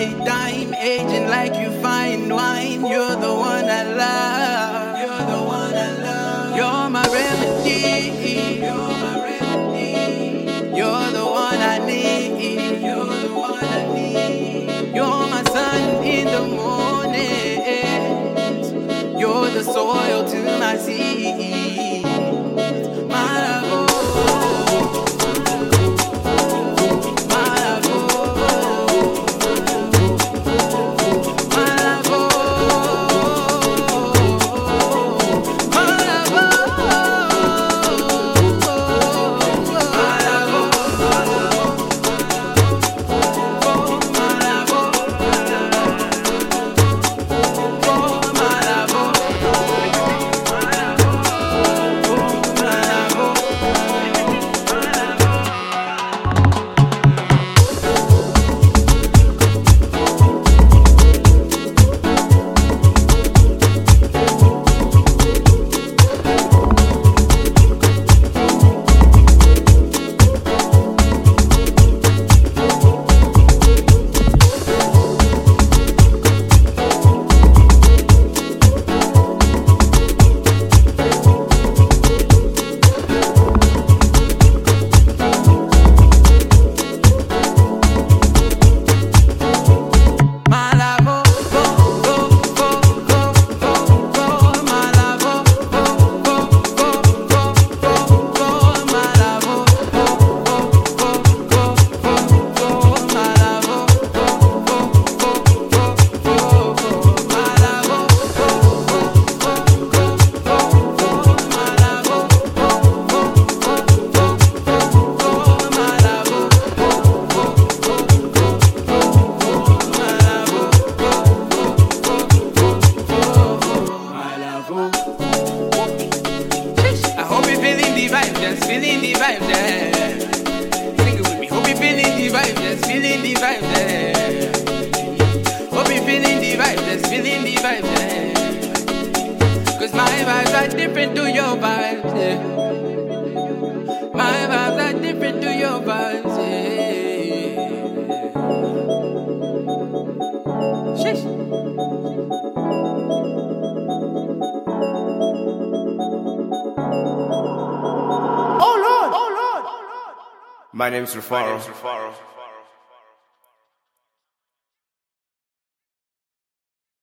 my time, aging like you find wine. You're the one I love. You're the one I love. You're my remedy. You're my remedy. You're the one I need. You're the one I need. You're my sun in the morning. You're the soil to my seed. vibe, just feeling the vibe. Yeah. Oh, feeling the vibe, just feeling the vibe. Cause my vibes are different to your vibes. My vibes are different to your vibes. Sheesh. Oh, my name's Rufaro. My name's Rufaro.